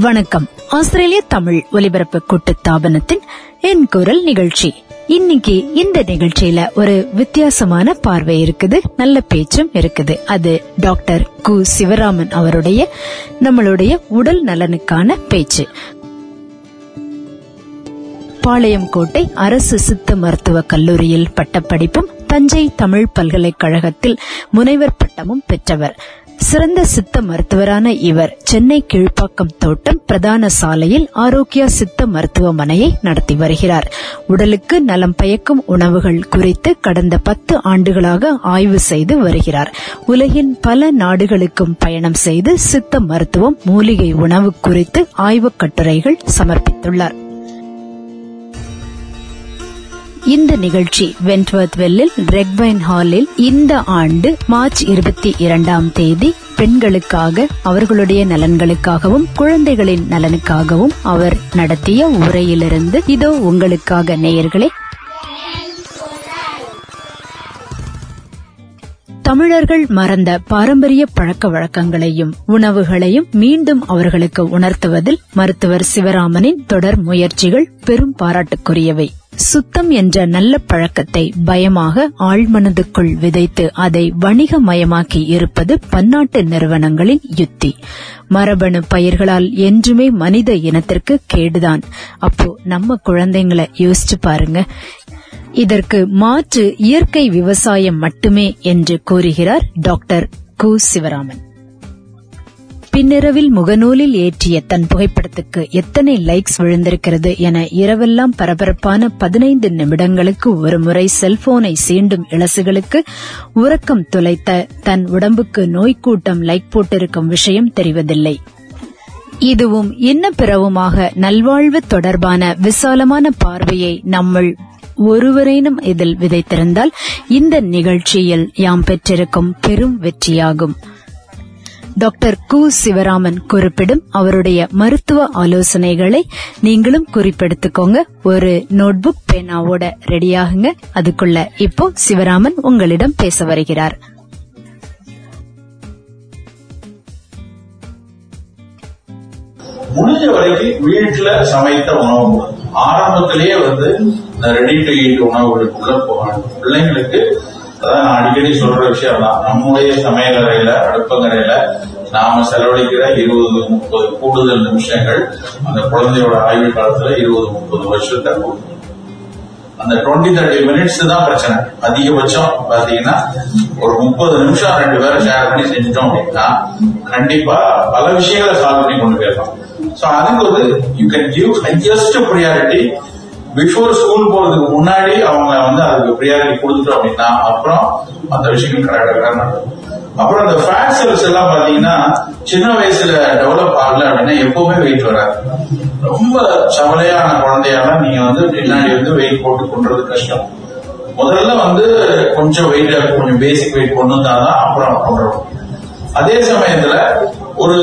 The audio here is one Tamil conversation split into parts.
வணக்கம். ஆஸ்திரேலிய தமிழ் ஒலிபரப்பு கூட்டுத்தாபனத்தின் என் குரல் நிகழ்ச்சி. இன்னைக்கு இந்த நிகழ்ச்சியில ஒரு வித்தியாசமான பார்வை இருக்குது நல்ல பேச்சும் இருக்குது. அது டாக்டர் கு சிவராமன் அவருடைய நம்மளுடைய உடல் நலனுக்கான பேச்சு. பாளையங்கோட்டை அரசு சித்த மருத்துவ கல்லூரியில் பட்டப்படிப்பும் தஞ்சை தமிழ் பல்கலைக்கழகத்தில் முனைவர் பட்டமும் பெற்றவர். சிறந்த சித்த மருத்துவரான இவர் சென்னை கீழ்ப்பாக்கம் தோட்டம் பிரதான சாலையில் ஆரோக்கியா சித்த மருத்துவமனையை நடத்தி வருகிறார். உடலுக்கு நலம் பயக்கும் உணவுகள் குறித்து கடந்த பத்து ஆண்டுகளாக ஆய்வு செய்து வருகிறார். உலகின் பல நாடுகளுக்கும் பயணம் செய்து சித்த மருத்துவம் மூலிகை உணவு குறித்து ஆய்வுக் கட்டுரைகள் சமர்ப்பித்துள்ளார். இந்த நிகழ்ச்சி வென்ட்வர்த் வெல்லில் ரெக்வைன் ஹாலில் இந்த ஆண்டு மார்ச் இருபத்தி இரண்டாம் தேதி பெண்களுக்காக அவர்களுடைய நலன்களுக்காகவும் குழந்தைகளின் நலனுக்காகவும் அவர் நடத்திய உரையிலிருந்து இதோ உங்களுக்காக நேயர்களே. தமிழர்கள் மறந்த பாரம்பரிய பழக்க வழக்கங்களையும் உணவுகளையும் மீண்டும் அவர்களுக்கு உணர்த்துவதில் மருத்துவர் சிவராமனின் தொடர் முயற்சிகள் பெரும் பாராட்டுக்குரியவை. சுத்தம் என்ற நல்ல பழக்கத்தை பயமாக ஆழ்மனதுக்குள் விதைத்து அதை வணிகமயமாக்கி இருப்பது பன்னாட்டு நிறுவனங்களின் யுத்தி. மரபணு பயிர்களால் என்றுமே மனித இனத்திற்கு கேடுதான். அப்போ நம்ம குழந்தைங்களை யோசிச்சு பாருங்க. இதற்கு மாற்று இயற்கை விவசாயம் மட்டுமே என்று கூறுகிறார் டாக்டர் கு சிவராமன். பின்னிரவில் முகநூலில் ஏற்றிய தன் புகைப்படத்துக்கு எத்தனை லைக்ஸ் விழுந்திருக்கிறது என இரவெல்லாம் பரபரப்பான பதினைந்து நிமிடங்களுக்கு ஒருமுறை செல்போனை சீண்டும் இளசுகளுக்கு உறக்கம் துளைத்த தன் உடம்புக்கு நோய்க்கூட்டம் லைக் போட்டிருக்கும் விஷயம் தெரிவதில்லை. இதுவும் இன்ன பிறவுமாக நல்வாழ்வு தொடர்பான விசாலமான பார்வையை நம்மள் ஒருவரேனும் இதில் விதைத்திருந்தால் இந்த நிகழ்ச்சியில் யாம் பெற்றிருக்கும் பெரும் வெற்றியாகும். டாக்டர் கு சிவராமன் குறிப்பிடும் அவருடைய மருத்துவ ஆலோசனைகளை நீங்களும் குறிப்பெடுத்துக்கோங்க. ஒரு நோட்புக் பேனாவோட ரெடியாகுங்க. அதுக்குள்ள இப்போ சிவராமன் உங்களிடம் பேச வருகிறார். முடிஞ்ச வரைக்கும் வீட்டுல சமைத்த உணவு ஆரம்பத்திலேயே வந்து ரெடி டு ஈட் உணவுகளுக்குள்ள போகணும். பிள்ளைங்களுக்கு அதான் நான் அடிக்கடி சொல்ற விஷயம் தான் நம்முடைய சமையலறையில அடுப்பங்கரையில நாம செலவழிக்கிற இருபது முப்பது கூடுதல் நிமிஷங்கள் அந்த குழந்தையோட ஆய்வு காலத்துல இருபது முப்பது வருஷத்தை அந்த டுவெண்ட்டி தேர்ட்டி மினிட்ஸ் தான் பிரச்சனை. அதிகபட்சம் பாத்தீங்கன்னா ஒரு முப்பது நிமிஷம் ரெண்டு பேரும் ஷேர் பண்ணி செஞ்சிட்டோம் அப்படின்னா கண்டிப்பா பல விஷயங்களை சால்வ் பண்ணி கொண்டு போயிடலாம். சோ அதுக்கு வந்து you can give highest priority before school போறதுக்கு முன்னாடி அவங்க வந்து அதுக்கு ப்ரியாரிட்டி கொடுத்துட்டோம் அப்படின்னா அப்புறம் அந்த விஷயங்கள் கரெக்டாக நடக்கும். அப்புறம் இந்த ஃபேட் செல்ஸ் எல்லாம் பாத்தீங்கன்னா சின்ன வயசுல டெவலப் ஆகல அப்படின்னா எப்பவுமே வெயிட் வராது. ரொம்ப சவலையான குழந்தையால நீங்க வந்து பின்னாடி வந்து வெயிட் போட்டு கொண்டுறது கஷ்டம். முதல்ல வந்து கொஞ்சம் வெயிட் கொஞ்சம் பேசிக் வெயிட் கொண்டு வந்தாதான் அப்புறம் கொண்டுறோம் அதே சமயத்துல ஒரு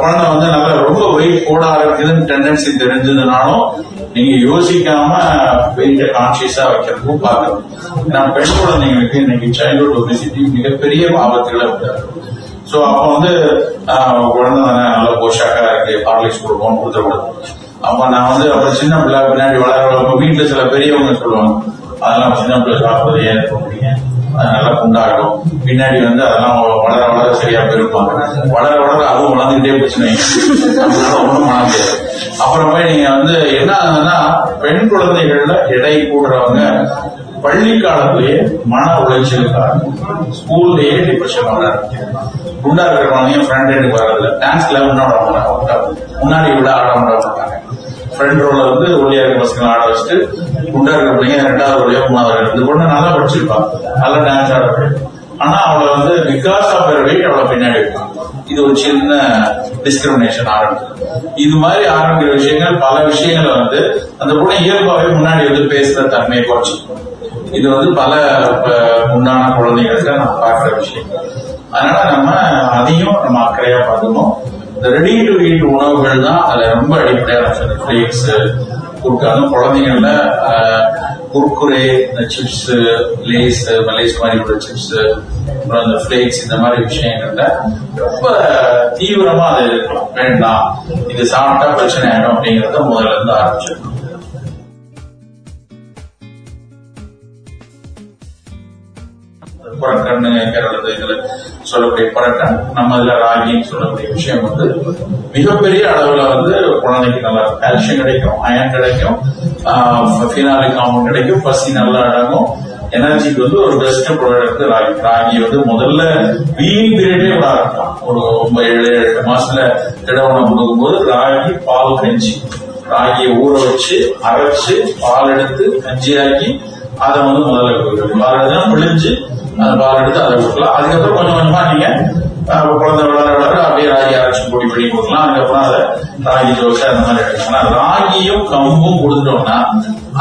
குழந்தை வந்து நல்லா ரொம்ப வெயிட் போட ஆரம்பிக்குதுன்னு டெண்டன்சி தெரிஞ்சதுனாலும் நீங்க யோசிக்காம வெயிட்ட கான்சியஸா வைக்கிறதுக்கும் பார்க்கணும் ஏன்னா பெண் குழந்தைங்களுக்கு இன்னைக்கு சைல்ட்ஹுட் ஒபிசிட்டி மிகப்பெரிய ஆபத்துகளை விட்டாரு சோ அப்ப வந்து குழந்தை நல்ல போஷாக்கா இருக்கு பார்லிக்ஸ் கொடுப்போம் கொடுத்துக்கூடாது அப்ப நான் வந்து அப்ப சின்ன பிள்ளை பின்னாடி வளர வீட்டுல சில பெரியவங்க சொல்லுவாங்க அதெல்லாம் சின்ன பிள்ளை சாப்பிடுறது ஏன் இருக்க அது நல்லா குண்டாடும் பின்னாடி வந்து அதெல்லாம் வளர வளர சரியா போயிருப்பாங்க. வளர வளர அதுவும் வளர்ந்துகிட்டே பிரச்சனை அதனால ஒண்ணும் பண்ண முடியாது. அப்புறம் போய் நீங்க வந்து என்ன ஆகுதுன்னா பெண் குழந்தைகள்ல எடை கூடுறவங்க பள்ளி காலத்திலேயே மன உளைச்சலுக்காக ஸ்கூல்லயே டிப்ரெஷன் வர குண்டா இருக்கிற குழந்தைங்க ஃப்ரெண்ட் டான்ஸ் வர்றதில்ல. டான்ஸ்ல முன்னாடி முன்னாடி விட ஆட மாட்டாங்க ஃப்ரெண்ட் ரோல வந்து ஒளியா இருக்க ஆட வச்சுட்டு குண்டா இருக்கிற பிள்ளைங்க ரெண்டாவது ஒளியா மூணாவது இந்த பொண்ணு நல்லா படிச்சிருப்பா நல்லா டான்ஸ் ஆட ஆனா அவளை வந்து பிகாஸ் ஆஃப் வெயிட் அவளை பின்னாடி இருக்கான் இது ஒரு சின்ன டிஸ்கிரிமினேஷன் ஆரம்பிச்சு இது மாதிரி ஆரம்பிக்கிற விஷயங்கள் பல விஷயங்களை வந்து அந்த பொண்ணு இயல்பாவே முன்னாடி வந்து பேசுற தன்மையை குறைச்சு இது வந்து பல உண்டான குழந்தைகளுக்கு நம்ம பார்க்கிற விஷயம் அதனால நம்ம அதையும் நம்ம அக்கறையா பார்க்கணும். இந்த ரெடி டு ஈட் உணவுகள் தான் அதுல ரொம்ப அடிப்படையான ஃபிளேக்ஸ் கொடுக்காது குழந்தைங்கள குர்குரே இந்த சிப்ஸ் லேஸ் மலேஸ் மாதிரி உள்ள சிப்ஸ் அப்புறம் இந்த ஃபிளேக்ஸ் இந்த மாதிரி விஷயங்கள்ல ரொம்ப தீவிரமா அதை இருக்கணும் வேண்டாம். இது சாப்பிட்டா பிரச்சனை ஆயிடும் அப்படிங்கறத முதல்ல இருந்து ஆரம்பிச்சிருக்கணும். புறக்கண்ணு கேரளத்து இதுல சொல்லக்கூடிய புறக்கண் நம்ம இதுல ராகின்னு சொல்லக்கூடிய விஷயம் வந்து மிகப்பெரிய அளவுல வந்து குழந்தைக்கு நல்லா கால்சியம் கிடைக்கும் அயன் கிடைக்கும் ஃபினாலிக் காம்பவுண்ட் கிடைக்கும் பசி நல்லா அடங்கும். எனர்ஜிக்கு வந்து ஒரு பெஸ்ட் ப்ராடக்ட் ராகி. ராகி வந்து முதல்ல வீண் பீரியடே விட ஆரம்பிக்கலாம் ஒரு ஒன்பது ஏழு எட்டு மாசத்துல திடவனம் கொடுக்கும்போது ராகி பால் கஞ்சி. ராகியை ஊற வச்சு அரைச்சு பால் எடுத்து கஞ்சியாக்கி அதை வந்து முதல்ல கொடுக்கணும். பால் பிழிஞ்சு அந்த பால் எடுத்து அதை கொடுக்கலாம். அதுக்கப்புறம் கொஞ்சம் கொஞ்சமா நீங்க குழந்தை வளர வளர அப்படியே ராகி அரைச்சி பொடி பண்ணி கொடுக்கலாம். அதுக்கப்புறம் அதை ராகி தோசை அந்த மாதிரி எடுக்கலாம் ஆனா ராகியும் கம்பும் கொடுத்துட்டோம்னா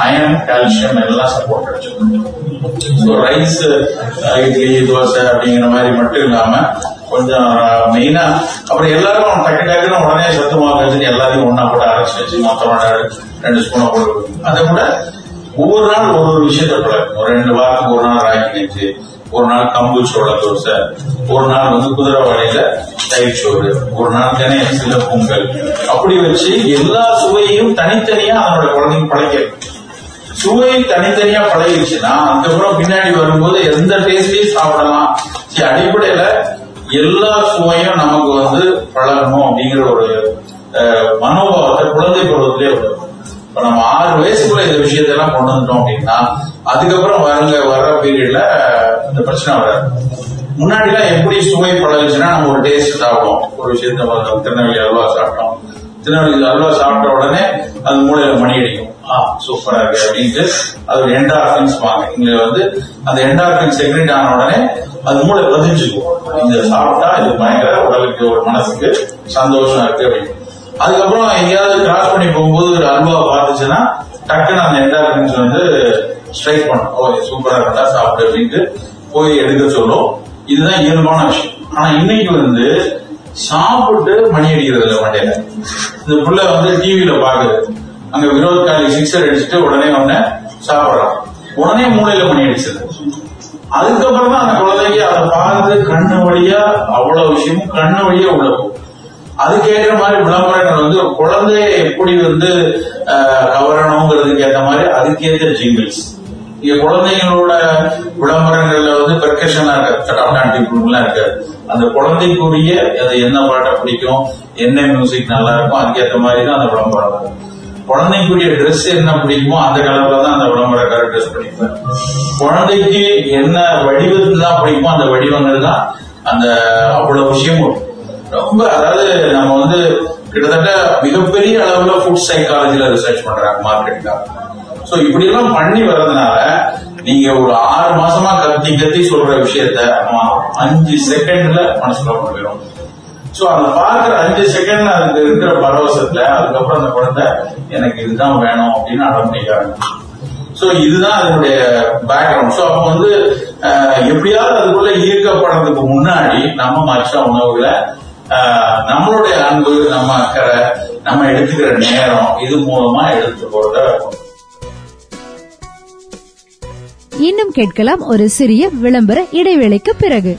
அயன் கால்சியம் எல்லாம் சப்போர்ட் கிடைச்சிடும் ரைஸ் இட்லி தோசை அப்படிங்கிற மாதிரி மட்டும் இல்லாம கொஞ்சம் மெயினா அப்புறம் எல்லாரும் டக்கு டக்குன்னு உடனே சத்து மாவு எல்லாத்தையும் ஒண்ணா போட்டு அரைச்சி வச்சு மொத்தமா ரெண்டு ஸ்பூனை போட்டு அதை கூட ஒவ்வொரு நாள் ஒரு ஒரு விஷயத்த பழக்கம் ஒரு ரெண்டு வாரத்துக்கு ஒரு நாள் ராகி நெஞ்சு ஒரு நாள் கம்பு சோள தோசை ஒரு நாள் வந்து குதிரைவாடையில தயிர் சோறு ஒரு நாள் தினை சில பொங்கல். அப்படி வச்சு எல்லா சுவையும் தனித்தனியா அதனோட குழந்தைங்க படைக்கிறது சுவை தனித்தனியா பழகிடுச்சுன்னா அதுக்கப்புறம் பின்னாடி வரும்போது எந்த டேஸ்டையும் சாப்பிடலாம். சரி, அடிப்படையில எல்லா சுவையும் நமக்கு வந்து பழகணும் அப்படிங்கிற ஒரு அஹ், மனோபாவத்தை குழந்தை பருவத்திலே வரும் இப்ப நம்ம ஆறு வயசுக்குள்ள இந்த விஷயத்தெல்லாம் கொண்டு வந்துட்டோம் அப்படின்னா அதுக்கப்புறம் வரல வர்ற பீரியட்ல இந்த பிரச்சனை வராது. முன்னாடி எல்லாம் எப்படி சுவை பழகுச்சுன்னா நம்ம ஒரு டேஸ்ட் சாப்பிடுவோம் ஒரு விஷயத்த நம்ம திருநெல்வேலி அல்வா சாப்பிட்டோம். திருநெல்வேலி அல்வா சாப்பிட்ட உடனே அது மூளையில மணி அடிக்கும். ஆ சூப்பரா இருக்கு அப்படின்ட்டு அது ஒரு என்டார்பின்ஸ் வாங்க. இங்க வந்து அந்த என்டார்பின் செக்ரெட் ஆன உடனே அது மூளை பதிஞ்சுக்கும் இந்த சாப்பிட்டா இது பயங்கர உடலுக்கு ஒரு மனசுக்கு சந்தோஷம் இருக்கு அப்படின்னு. அதுக்கப்புறம் எங்கேயாவது கிராஸ் பண்ணி போகும்போது ஒரு அல்வா பார்த்துச்சுன்னா டக்குன்னு அந்த என்டார்பின்ஸ் வந்து ஸ்ட்ரைக் பண்ணும் ஓகே சூப்பரா இருந்தா சாப்பிடு அப்படின்ட்டு போய் எடுக்க சொல்லும். இதுதான் இயல்பான விஷயம். ஆனா இன்னைக்கு வந்து சாப்பிட்டு மணி அடிக்கிறது இல்லை மண்டையில. இந்த புள்ள வந்து டிவியில பாக்குது. அங்க வினோத் காலி சிக்ஸர் அடிச்சுட்டு உடனே உடனே சாப்பிடுறான். உடனே மூளையில மணி அடிச்சது. அதுக்கப்புறம் தான் அந்த குழந்தைக்கு அதை பார்த்து கண்ணு வழியா அவ்வளவு விஷயமும் கண்ணு வழியா உள்ள போகும் அதுக்கேற்ற மாதிரி விளம்பரங்கள் வந்து குழந்தைய எப்படி வந்து அஹ், கவரணுங்கிறதுக்கு ஏற்ற மாதிரி அதுக்கேற்ற ஜிங்கிள்ஸ் இங்க குழந்தைங்களோட விளம்பரங்கள்ல வந்து பெர்கஷனா இருக்காது தமிழ்நாட்டுக்குலாம் இருக்காது அந்த குழந்தைக்குரிய அது என்ன பாட்டை பிடிக்கும் என்ன மியூசிக் நல்லா இருக்கும் அதுக்கேற்ற மாதிரி தான் அந்த விளம்பரம் வரும். குழந்தைக்குரிய ட்ரெஸ் என்ன பிடிக்குமோ அந்த கலர்ல தான் அந்த விளம்பரக்காரர் ட்ரெஸ் பண்ணிப்பேன் குழந்தைக்கு என்ன வடிவத்தில் தான் பிடிக்குமோ அந்த வடிவங்கள் தான் அந்த அவ்வளவு விஷயம் வரும். ரொம்ப அதாவது நம்ம வந்து கிட்டத்தட்ட மிகப்பெரிய அளவுல ஃபுட் சைக்காலஜில ரிசர்ச் பண்றாங்க மார்க்கெட்டுக்காக சோ இப்படி எல்லாம் பண்ணி வர்றதுனால நீங்க ஒரு ஆறு மாசமா கத்தி கத்தி சொல்ற விஷயத்த அஞ்சு செகண்ட்ல மனசுல போயிடும் சோ அந்த பாக்குற அஞ்சு செகண்ட்ல அதுக்கு இருக்கிற பரவசத்துல அதுக்கப்புறம் அந்த குழந்தை எனக்கு இதுதான் வேணும் அப்படின்னு அடம் பண்ணிக்கிறாங்க சோ இதுதான் அதனுடைய பேக்ரவுண்ட் சோ அப்ப வந்து எப்படியாவது அதுக்குள்ள ஈர்க்கப்படுறதுக்கு முன்னாடி நம்ம மற்ற உணவுகளை நம்மளுடைய அன்பு நம்ம அக்கறை நம்ம எடுத்துக்கிற நேரம் இது மூலமா எடுத்து போறத இன்னும் கேட்கலாம் ஒரு சிறிய விளம்பர இடைவேளைக்கு பிறகு.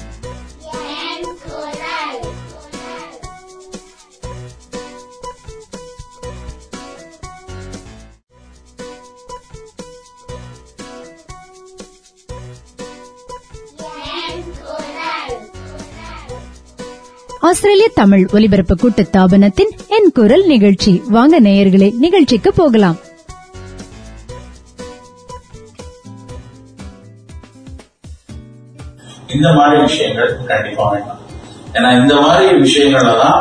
ஆஸ்திரேலிய தமிழ் ஒலிபரப்பு கூட்டு தாபனத்தின் என் குரல் நிகழ்ச்சி. வாங்க நேயர்களே நிகழ்ச்சிக்கு போகலாம். இந்த மாதிரி விஷயங்கள் கண்டிப்பா வேண்டாம். ஏன்னா இந்த மாதிரி விஷயங்கள்ல தான்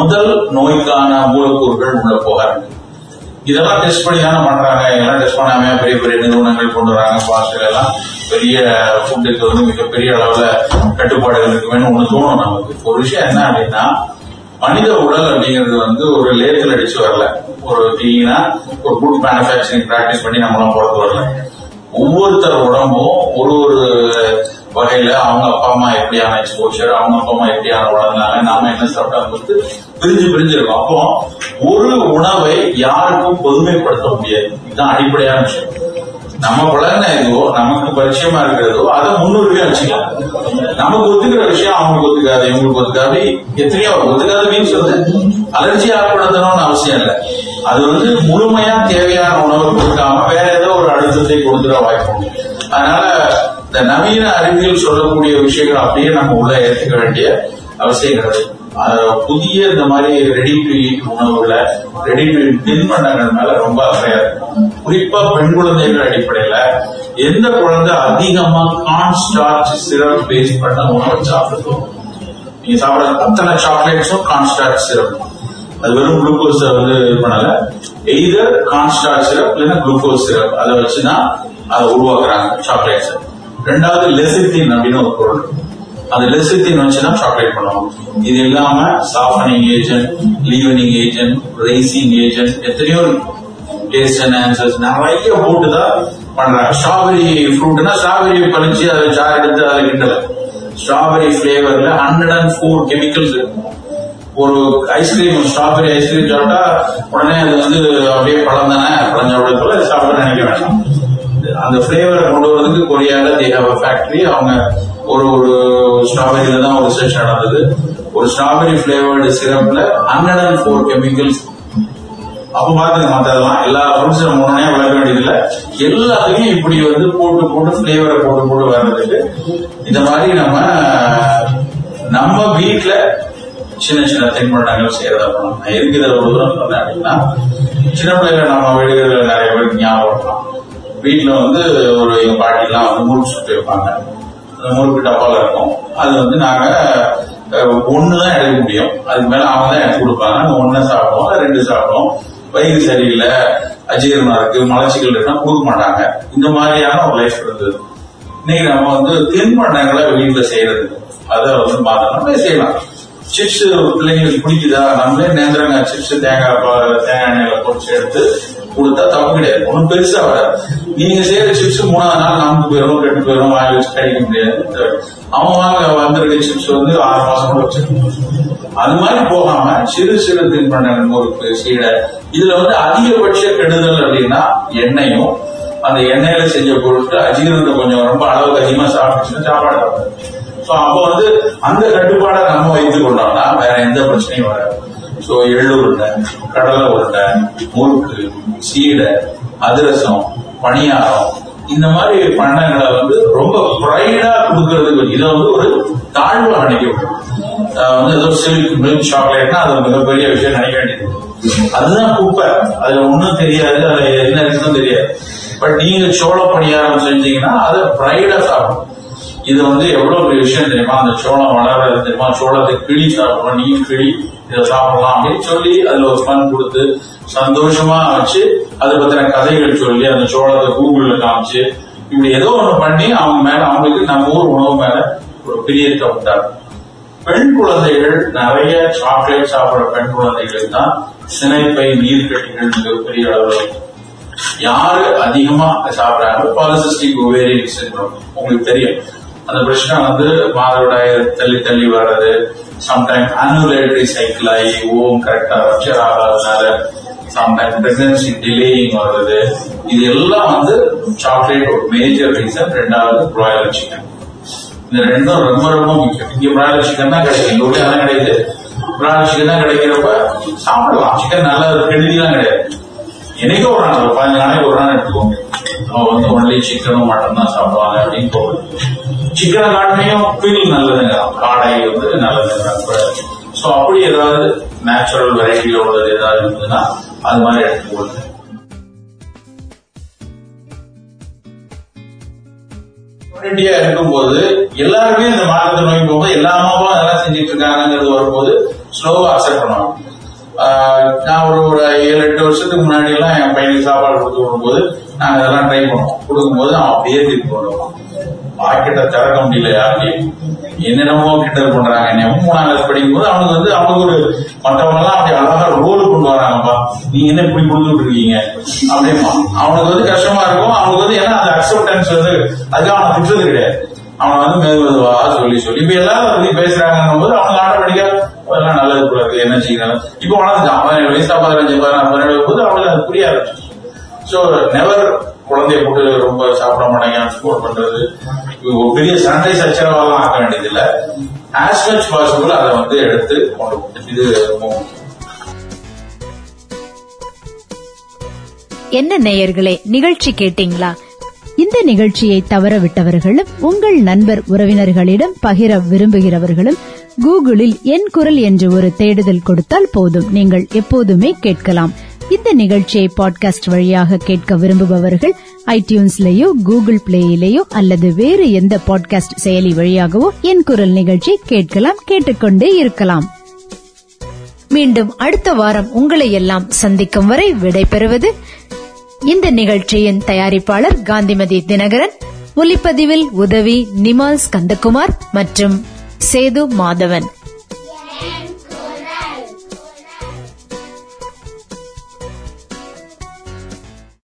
முதல் நோய்க்கான மூலக்கூறுகள் உள்ள போக ஆரம்பிக்கும் இதெல்லாம் டெஸ்ட் பண்ணி தானே பண்றாங்க. இதெல்லாம் டெஸ்ட் பண்ணாம பெரிய பெரிய நிறுவனங்கள் கொண்டு வராங்க. பாஸ்டர் எல்லாம் பெரிய ஃபுட்டுக்கு வந்து மிகப்பெரிய அளவுல கட்டுப்பாடுகள் இருக்குன்னு ஒண்ணு தோணும் நமக்கு. ஒரு விஷயம் என்ன அப்படின்னா மனித உடல் அப்படிங்கிறது வந்து ஒரு லேத்தில் அடிச்சு வரல. ஒரு கிளீனா ஒரு குட் மேனுபேக்சரிங் பிராக்டிஸ் பண்ணி நம்மளாம் பிறந்து வரல. ஒவ்வொருத்தர் உடம்பும் ஒரு ஒரு வகையில அவங்க அப்பா அம்மா எப்படியான எக்ஸ்போஷர் அவங்க அப்பா அம்மா எப்படியான வளர்ந்தாங்க நாம என்ன சாப்பிட்டா கொடுத்து பிரிஞ்சு பிரிஞ்சுருக்கும். அப்போ ஒரு உணவை யாருக்கும் பொதுமைப்படுத்த முடியாது. இதுதான் அடிப்படையான விஷயம். நம்ம பழகின இதுவோ நமக்கு பரிச்சயமா இருக்கிறதோ அதை முன்னுரிமையா வச்சுக்கலாம். நமக்கு ஒத்துக்கிற விஷயம் அவங்களுக்கு ஒத்துக்காது இவங்களுக்கு ஒத்துக்காது. எத்தனையோ ஒத்துக்காது மீன்ஸ் வந்து அலர்ஜி ஏற்படுத்தணும்னு அவசியம் இல்லை. அது வந்து முழுமையா தேவையான உணவு கொடுக்காம வேற ஏதோ ஒரு அழுத்தத்தை கொடுத்துட வாய்ப்பு அதனால இந்த நவீன அறிவியல் சொல்லக்கூடிய விஷயங்கள் அப்படியே நம்ம உள்ள ஏற்றுக்க வேண்டிய அவசியம் கிடையாது. புதிய இந்த மாதிரி ரெடி டு ஈட் உணவுல ரெடி டு ஈட் தின்பண்டங்கள் மேல ரொம்ப அக்கறையா இருக்கும் குறிப்பா பெண் குழந்தைகள் அடிப்படையில எந்த குழந்தை அதிகமா கான் ஸ்டார்ச் சிரப் பேஸ் பண்ண உணவை சாப்பிடுதோ நீங்க சாப்பிட அத்தனை சாக்லேட்ஸும் கான்ஸ்டார்ச் சிரப் அது வெறும் குளுக்கோஸ் வந்து இது பண்ணல. எய்தர் கான்ஸ்டார்ச் சிரப் இல்லைன்னா குளுக்கோஸ் சிரப் அதை வச்சுதான் அதை உருவாக்குறாங்க சாக்லேட்ஸ் ரெண்டாவது லெசித்தின் அப்படின்னு ஒரு பொருள். அந்த லெசித்தின் வச்சுதான் சாக்லேட் பண்ணுவோம். இது இல்லாம softening agent leavening agent raising agent எத்தனையோ டேஸ்ட் ஆன்சர்ஸ் நிறைய போட்டு தான் பண்றாங்க. ஸ்ட்ராபெரி ஃப்ரூட்னா ஸ்ட்ராபெரி பறிச்சு அதை சார் எடுத்து அதை கிண்டல. ஸ்ட்ராபெரி ஃபிளேவர்ல ஹண்ட்ரட் அண்ட் ஃபோர் கெமிக்கல்ஸ் ஒரு ice cream strawberry ice cream சாப்பிட்டா உடனே அது வந்து அப்படியே பழம் தானே? பழம் சாப்பிட நினைக்க வேண்டாம். அந்த ஃபிளேவரை கொண்டு வரதுக்கு கொரியால தே ஹவ் ஃபேக்டரி அவங்க ஒரு ஒரு ஸ்ட்ராபெரியில தான் ஒரு ரிசர்ச் நடந்தது. ஒரு ஸ்ட்ராபெரி ஃபிளேவர்டு சிரப்ல ஹண்ட்ரட் அண்ட் ஃபோர் கெமிக்கல்ஸ் அப்ப பாத்துக்க மத்ததெல்லாம் எல்லா ஃப்ரூட்ஸ் நம்ம உடனே வளர்க்க வேண்டியதில்ல. எல்லாத்துலயும் இப்படி வந்து போட்டு போட்டு ஃபிளேவரை போட்டு போட்டு வர்றதுக்கு இந்த மாதிரி நம்ம நம்ம வீட்டுல சின்ன சின்ன தின்பண்டங்கள் செய்யறதா பண்ணலாம். நான் ஒரு தூரம் சொன்னேன் அப்படின்னா சின்ன பிள்ளைல நம்ம வீடுகள்ல நிறைய பேருக்கு ஞாபகம் வீட்டில் வந்து ஒரு எங்கள் பாட்டிலாம் வந்து முறுக்கு சுட்டு வைப்பாங்க. அந்த முறுக்கு டப்பாவில் இருக்கும். அது வந்து நாங்கள் ஒன்று தான் எடுக்க முடியும். அதுக்கு மேலே அவங்க தான் எடுத்து கொடுப்பாங்க. நாங்கள் ஒண்ணு சாப்பிடுவோம் ரெண்டு சாப்பிடுவோம். வயிறு சரியில்லை அஜீரணம் இருக்கு மலச்சிக்கல் இருக்குன்னா கொடுக்க மாட்டாங்க. இந்த மாதிரியான ஒரு லைஃப் இருந்தது. இன்னைக்கு நம்ம வந்து தின்பண்டங்களை வெளியில் செய்யறது. அதை வந்து மாத்தணும் நம்ம செய்யலாம். சிப்ஸ் பிள்ளைங்களுக்கு பிடிக்குதா? நம்மளே நேந்திரங்க சிப்ஸ் தேங்காய் தேங்காய் எண்ணெயில பொறிச்சு எடுத்து கொடுத்தா தப்பு கிடையாது. ஒன்றும் பெருசா வராது. நீங்க செய்யற சிப்ஸ் மூணாவது நாள் நமக்கு போயிடும் கெட்டு போயிடும் வாங்கி வச்சு கிடைக்க முடியாது. அவன் வாங்க வந்திருக்க சிப்ஸ் வந்து ஆறு மாசம் கூட அது மாதிரி போகாம சிறு சிறு தின்பண்டங்கள் முறுக்கு சீடை இதுல வந்து அதிகபட்ச கெடுதல் அப்படின்னா எண்ணெயும் அந்த எண்ணெயில செஞ்ச பொருட்கள் அஜீரணத்தை கொஞ்சம் ரொம்ப அளவுக்கு அதிகமா சாப்பிட்டுச்சுன்னா சாப்பாடு சோ அப்போ வந்து அந்த கட்டுப்பாடை நம்ம வைத்துக் கொண்டோம்னா வேற எந்த பிரச்சனையும் வராது. ஸோ எள்ளு உருண்டை கடலை உருண்டை முறுக்கு சீடை அதிரசம் பணியாரம். இந்த மாதிரி பண்டங்களை வந்து ரொம்ப ப்ரைடா கொடுக்கறதுக்கு இதை வந்து ஒரு தாழ்வு நினைக்க வந்து ஏதோ சில்க் மில்க் சாக்லேட்னா அது மிகப்பெரிய விஷயம் நினைக்க வேண்டியது. அதுதான் குப்பை. அதுல ஒண்ணும் தெரியாது அதுல என்ன இருக்குன்னு தெரியாது. பட் நீங்க சோள பணியாரம் செஞ்சீங்கன்னா அதை ப்ரைடா சாப்பிடும் இது வந்து எவ்வளவு பெரிய விஷயம் தெரியுமா? அந்த சோளம் வளர்றது தெரியுமா? சோளத்தை கிளி சாப்பிடணும் நீ கிளி இதை சாப்பிடலாம் அப்படின்னு சொல்லி அதுல ஒரு ஃபன் கொடுத்து சந்தோஷமா வச்சு அதை பத்தின கதைகள் சொல்லி அந்த சோளத்தை கூகுள்ல காமிச்சு இப்படி ஏதோ ஒண்ணு பண்ணி அவங்க மேல அவங்களுக்கு நம்ம ஊர் உணவு மேல ஒரு பிரியத்தை உண்டாகும் பெண் குழந்தைகள் நிறைய சாக்லேட் சாப்பிடுற பெண் குழந்தைகளுக்கு தான் சினைப்பை நீர்க்கட்டிகள் மிகப்பெரிய அளவில் யாரு அதிகமா சாப்பிடுறாங்க? பாலிசிஸ்டிக் ஒவேரியன் உங்களுக்கு தெரியும். அந்த பிரச்சனை வந்து மாதவிடாய தள்ளி தள்ளி வர்றது. சம்டைம் ஆனுவலேட்டரி சைக்கிள் ஆகி ஓம் கரெக்டா ரப்சர் ஆகாதனால சம்டைம் பிரெக்னன்சி டிலேயிங் வருது இது எல்லாம் வந்து சாக்லேட் ஒரு மேஜர் ரீசன் ரெண்டாவது ப்ராயல் சிக்கன் இந்த ரெண்டும் ரொம்ப ரொம்ப முக்கியம். இங்க பிராய்லர் சிக்கன் தான் கிடைக்கும். எங்க ஊர்ல அதான் கிடைக்குது பிராய்லர் சிக்கன் தான் கிடைக்கிறப்ப சாப்பிடலாம். சிக்கன் நல்ல கெடுதிலாம் கிடையாது. என்னைக்கும் ஒரு நாள் பதினஞ்சு நாளைக்கு ஒரு நாள் எடுத்துக்கோங்க. அவங்க வந்து ஒன்லி சிக்கனும் மட்டன் தான் சாப்பிடுவாங்க அப்படின்னு போகுது சிக்கனை காட்டிலையும் பில் நல்லதுங்க. காடை வந்து நல்லதுங்க ஸோ அப்படி ஏதாவது நேச்சுரல் வெரைட்டியோட ஏதாவது இருந்ததுன்னா அது மாதிரி எடுத்துக்கொள்ளுங்க கம்யூனிட்டியா இருக்கும்போது எல்லாருமே இந்த மாற்றத்தை நோக்கி போகும்போது எல்லா அம்மாவும் அதெல்லாம் செஞ்சுட்டு இருக்காங்கிறது வரும்போது ஸ்லோவா அக்செப்ட் பண்ணுவாங்க ஆஹ் நான் ஒரு ஒரு ஏழு எட்டு வருஷத்துக்கு முன்னாடி எல்லாம் என் பையனுக்கு சாப்பாடு கொடுத்து விடும்போது நாங்க அதெல்லாம் ட்ரை பண்ணுவோம். கொடுக்கும்போது அவன் அப்படியே திருப்பி வருவான். பாக்கெட்டை திறக்க முடியல யாருக்கையும் என்னென்னமோ கிண்டல் பண்றாங்க. என்ன மூணாம் கிளாஸ் படிக்கும் போது அவனுக்கு வந்து அவனுக்கு ஒரு மற்றவங்க எல்லாம் அப்படி அழகா ரோல் கொண்டு வராங்கப்பா. நீங்க என்ன இப்படி கொடுத்துட்டு இருக்கீங்க? அப்படிமா அவனுக்கு வந்து கஷ்டமா இருக்கும். அவனுக்கு வந்து ஏன்னா அந்த அக்செப்டன்ஸ் வந்து அதுக்கு அவனை திட்டது கிடையாது. அவனை வந்து மெதுவா சொல்லி சொல்லி. இப்ப எல்லாரும் பத்தி பேசுறாங்கன்னும் போது அவனுக்கு ஆட்டோமேட்டிக்கா அதெல்லாம் நல்லது போல இருக்கு. என்ன செய்யணும்? இப்போ வளர்ந்துட்டான் பதினேழு வயசா பதினஞ்சு பதினாறு பதினேழு போது அவனுக்கு அது புரிய ஆரம்பிச்சு ஸோ நெவர் குழந்தைய போட்டு ரொம்ப சாப்பிட மாட்டேங்க சப்போர்ட் பண்றது. ஒரு பெரிய சண்டை சச்சரவாலாம் ஆக்க வேண்டியதில்லை. ஆஸ் மச் பாசிபிள் அதை வந்து எடுத்து கொண்டு போகணும். இது ரொம்ப என்ன நேயர்களே நிகழ்ச்சி கேட்டீங்களா? இந்த நிகழ்ச்சியை தவறவிட்டவர்களும் உங்கள் நண்பர் உறவினர்களிடம் பகிர விரும்புகிறவர்களும் கூகுளில் என் குரல் என்று ஒரு தேடுதல் கொடுத்தால் போதும். நீங்கள் எப்போதுமே கேட்கலாம். இந்த நிகழ்ச்சியை பாட்காஸ்ட் வழியாக கேட்க விரும்புபவர்கள் ஐடியூன்ஸ்லயோ கூகுள் பிளேயிலேயோ அல்லது வேறு எந்த பாட்காஸ்ட் செயலி வழியாகவோ என் குரல் நிகழ்ச்சி கேட்கலாம் கேட்டுக்கொண்டே இருக்கலாம். மீண்டும் அடுத்த வாரம் உங்களை எல்லாம் சந்திக்கும் வரை விடைபெறுவது இந்த நிகழ்ச்சியின் தயாரிப்பாளர் காந்திமதி தினகரன் ஒலிப்பதிவில் உதவி நிமால் ஸ்கந்தகுமார் மற்றும் சேது மாதவன்.